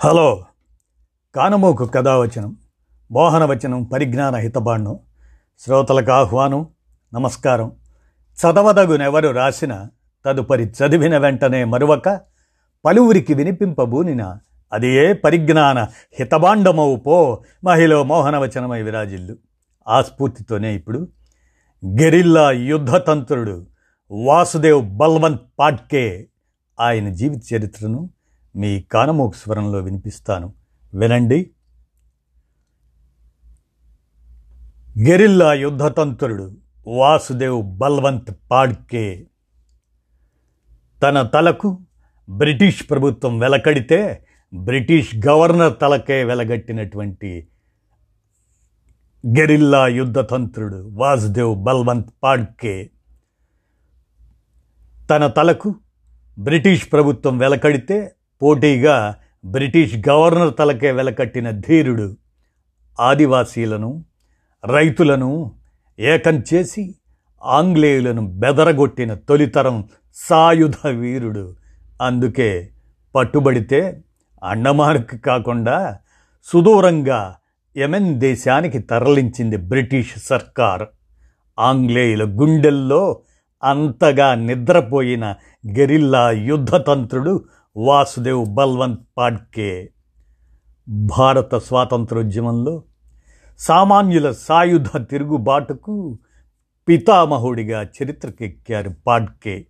Hello. కానమోకు కథావచనం మోహనవచనం పరిజ్ఞాన హితబాండం శ్రోతలకు ఆహ్వానం నమస్కారం. చదవదగునెవరు రాసిన తదుపరి చదివిన వెంటనే మరువక పలువురికి వినిపింపబూనిన అది ఏ పరిజ్ఞాన హితబాండమవు పో మహిళ మోహనవచనమై విరాజిల్లు. ఆ స్ఫూర్తితోనే ఇప్పుడు గెరిల్లా యుద్ధతంత్రుడు వాసుదేవ్ బల్వంత్ పాట్కే ఆయన జీవిత చరిత్రను మీ కానమోకు స్వరంలో వినిపిస్తాను. వినండి. గెరిల్లా యుద్ధతంత్రుడు వాసుదేవ్ బల్వంత్ పాడ్కే తన తలకు బ్రిటిష్ ప్రభుత్వం వెలకడితే బ్రిటిష్ గవర్నర్ తలకే వెలగట్టినటువంటి గెరిల్లా యుద్ధతంత్రుడు వాసుదేవ్ బల్వంత్ పాడ్కే తన తలకు బ్రిటిష్ ప్రభుత్వం వెలకడితే పోటీగా బ్రిటిష్ గవర్నర్ తలకే వెలకట్టిన ధీరుడు ఆదివాసీలను రైతులను ఏకం చేసి ఆంగ్లేయులను బెదరగొట్టిన తొలితరం సాయుధ వీరుడు. అందుకే పట్టుబడితే అండమానుకు కాకుండా సుదూరంగా యమెన్ దేశానికి తరలించింది బ్రిటిష్ సర్కార్. ఆంగ్లేయుల గుండెల్లో అంతగా నిద్రపోయిన గెరిల్లా యుద్ధతంత్రుడు వాసుదేవ్ బల్వంత్ పాడ్కే భారత స్వాతంత్రోద్యమంలో సామాన్యుల సాయుధ తిరుగుబాటుకు పితామహుడిగా చరిత్రకెక్కారు పాడ్కే.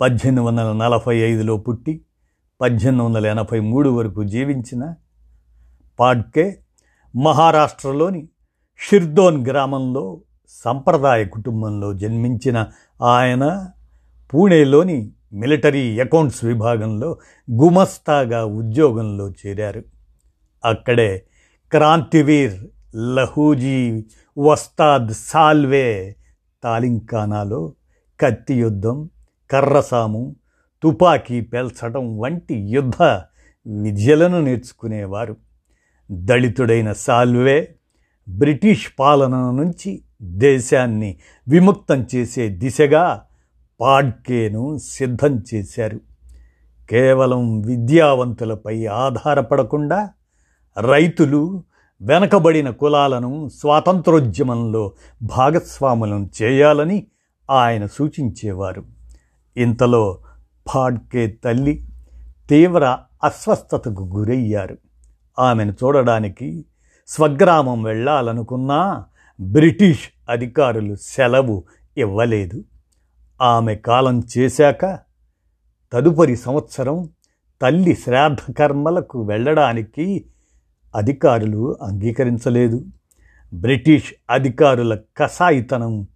పద్దెనిమిది వందల నలభై ఐదులో పుట్టి పద్దెనిమిది వందల ఎనభై మూడు వరకు జీవించిన పాడ్కే మహారాష్ట్రలోని షిర్దోన్ గ్రామంలో సంప్రదాయ కుటుంబంలో జన్మించిన ఆయన. పూణేలోని మిలిటరీ అకౌంట్స్ విభాగంలో గుమస్తాగా ఉద్యోగంలో చేరారు. అక్కడే క్రాంతివీర్ లహూజీ వస్తాద్ సాల్వే తాలింకానాలో కత్తి యుద్ధం కర్రసాము తుపాకీ పేల్చడం వంటి యుద్ధ విద్యలను నేర్చుకునేవారు. దళితుడైన సాల్వే బ్రిటిష్ పాలన నుంచి దేశాన్ని విముక్తం చేసే దిశగా పాడ్కేను సిద్ధం చేశారు. కేవలం విద్యావంతులపై ఆధారపడకుండా రైతులు వెనకబడిన కులాలను స్వాతంత్రోద్యమంలో భాగస్వాములను చేయాలని ఆయన సూచించేవారు. ఇంతలో పాడ్కే తల్లి తీవ్ర అస్వస్థతకు గురయ్యారు. ఆమెను చూడడానికి స్వగ్రామం వెళ్ళాలనుకున్నా బ్రిటిష్ అధికారులు సెలవు ఇవ్వలేదు. ఆమె కాలం చేశాక తదుపరి సంవత్సరం తల్లి శ్రాద్ధకర్మలకు వెళ్ళడానికి అధికారులు అంగీకరించలేదు. బ్రిటిష్ అధికారుల కసాయితనం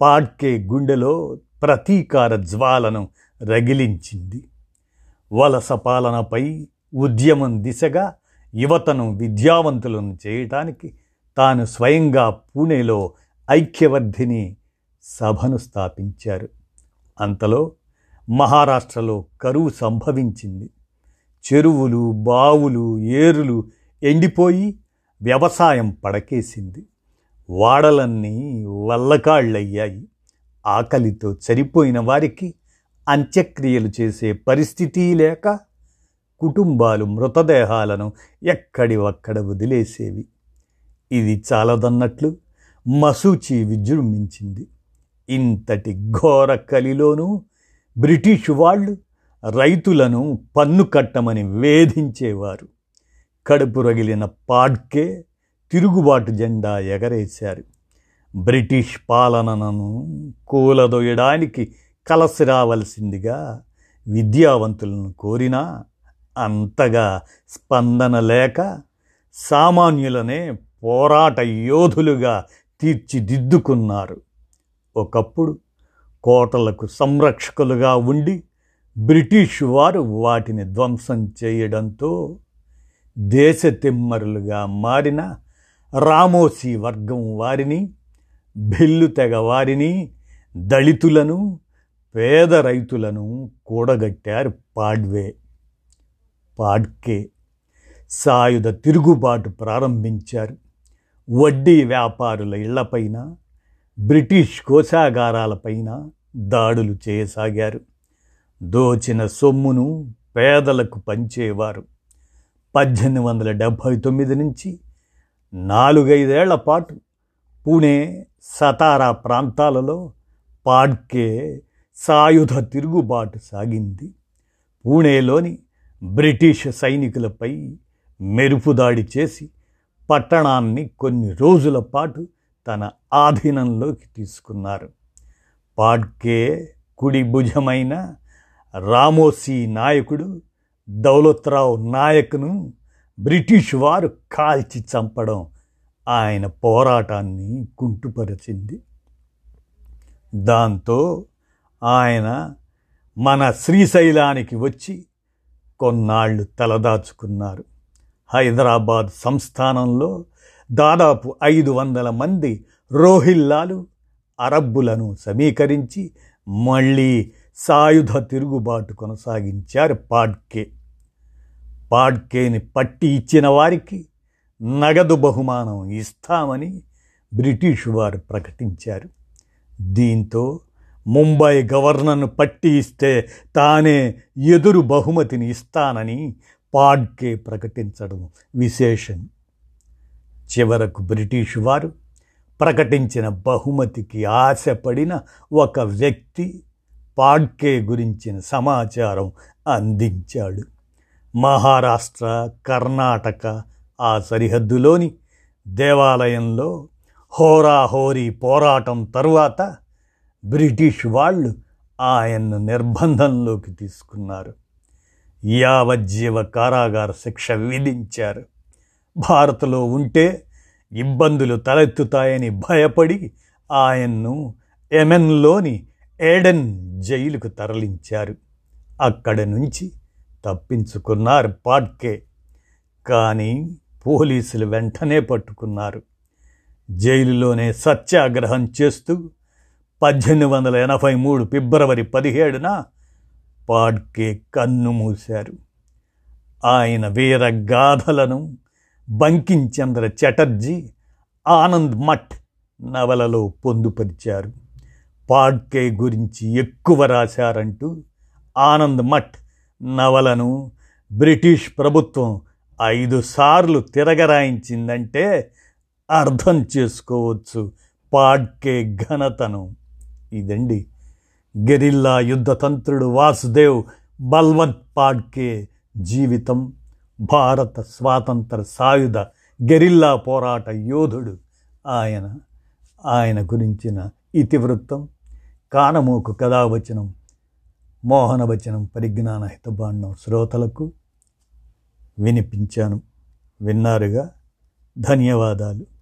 పాడ్కే గుండెలో ప్రతీకార జ్వాలను రగిలించింది. వలస పాలనపై ఉద్యమం దిశగా యువతను విద్యావంతులను చేయటానికి తాను స్వయంగా పూణేలో ఐక్యవర్ధిని సభను స్థాపించారు. అంతలో మహారాష్ట్రలో కరువు సంభవించింది. చెరువులు బావులు ఏరులు ఎండిపోయి వ్యవసాయం పడకేసింది. వాడలన్నీ వల్లకాళ్ళయ్యాయి. ఆకలితో చనిపోయిన వారికి అంత్యక్రియలు చేసే పరిస్థితి లేక కుటుంబాలు మృతదేహాలను ఎక్కడి ఒక్కడ వదిలేసేవి. ఇది చాలదన్నట్లు మసూచి విజృంభించింది. ఇంతటి ఘోర కలిలోనూ బ్రిటిష్ వాళ్ళు రైతులను పన్ను కట్టమని వేధించేవారు. కడుపు రగిలిన పాడ్కే తిరుగుబాటు జెండా ఎగరేశారు. బ్రిటిష్ పాలనను కూలదొయ్యడానికి కలసి రావలసిందిగా విద్యావంతులను కోరినా అంతగా స్పందన లేక సామాన్యులనే పోరాట యోధులుగా తీర్చిదిద్దుకున్నారు. ఒకప్పుడు కోటలకు సంరక్షకులుగా ఉండి బ్రిటిష్ వారు వాటిని ధ్వంసం చేయడంతో దేశ తిమ్మరులుగా మారిన రామోసి వర్గం వారిని బెల్లు తెగ వారిని దళితులను పేద రైతులను కూడగట్టారు పాడ్వే పాడ్కే. సాయుధ తిరుగుబాటు ప్రారంభించారు. వడ్డీ వ్యాపారుల ఇళ్ళపైన బ్రిటిష్ కోశాగారాలపైన దాడులు చేయసాగారు. దోచిన సొమ్మును పేదలకు పంచేవారు. పద్దెనిమిది వందల డెబ్భై తొమ్మిది నుంచి నాలుగైదేళ్ళ పాటు పూణే సతారా ప్రాంతాలలో పాడ్కే సాయుధ తిరుగుబాటు సాగింది. పూణేలోని బ్రిటిష్ సైనికులపై మెరుపుదాడి చేసి పట్టణాన్ని కొన్ని రోజుల పాటు తన ఆధీనంలోకి తీసుకున్నారు. పాడ్కే కుడి భుజమైన రామోసీ నాయకుడు దౌలత్రావు నాయక్ను బ్రిటిష్ వారు కాల్చి చంపడం ఆయన పోరాటాన్ని కుంటుపరిచింది. దాంతో ఆయన మన శ్రీశైలానికి వచ్చి కొన్నాళ్ళు తలదాచుకున్నారు. హైదరాబాద్ సంస్థానంలో దాదాపు ఐదు వందల మంది రోహిల్లాలు అరబ్బులను సమీకరించి మళ్ళీ సాయుధ తిరుగుబాటు కొనసాగించారు పాడ్కే. పాడ్కేని పట్టి ఇచ్చిన వారికి నగదు బహుమానం ఇస్తామని బ్రిటిష్ వారు ప్రకటించారు. దీంతో ముంబై గవర్నర్ను పట్టి ఇస్తే తానే ఎదురు బహుమతిని ఇస్తానని పాడ్కే ప్రకటించడం విశేషం. చివరకు బ్రిటిష్ వారు ప్రకటించిన బహుమతికి ఆశపడిన ఒక వ్యక్తి పాడ్కే గురించిన సమాచారం అందించాడు. మహారాష్ట్ర కర్ణాటక ఆ సరిహద్దులోని దేవాలయంలో హోరాహోరీ పోరాటం తరువాత బ్రిటిష్ వాళ్ళు ఆయన్ను నిర్బంధంలోకి తీసుకున్నారు. యావజ్జీవ కారాగార శిక్ష విధించారు. భారత్లో ఉంటే ఇబ్బందులు తలెత్తుతాయని భయపడి ఆయన్ను ఎమెన్లోని ఏడెన్ జైలుకు తరలించారు. అక్కడ నుంచి తప్పించుకున్నారు పాడ్కే. కానీ పోలీసులు వెంటనే పట్టుకున్నారు. జైలులోనే సత్యాగ్రహం చేస్తూ పద్దెనిమిది వందల ఎనభై మూడు ఫిబ్రవరి పదిహేడున పాడ్కే కన్ను మూశారు. ఆయన వీరగాథలను బంకించంద్ర చటర్జీ ఆనంద్ మఠ్ నవలలో పొందుపరిచారు. పాడ్కే గురించి ఎక్కువ రాశారంటూ ఆనంద్ మఠ్ నవలను బ్రిటిష్ ప్రభుత్వం ఐదు సార్లు తిరగరాయించిందంటే అర్థం చేసుకోవచ్చు పాడ్కే ఘనతను. ఇదండి. గెరిల్లా యుద్ధతంత్రుడు వాసుదేవ్ బల్వంత్ పాడ్కే జీవితం. భారత స్వాతంత్ర సాయుధ గెరిల్లా పోరాట యోధుడు ఆయన ఆయన గురించిన ఇతివృత్తం కానమోకు కథావచనం మోహనవచనం పరిజ్ఞాన హితబాండం శ్రోతలకు వినిపించాను. విన్నారుగా? ధన్యవాదాలు.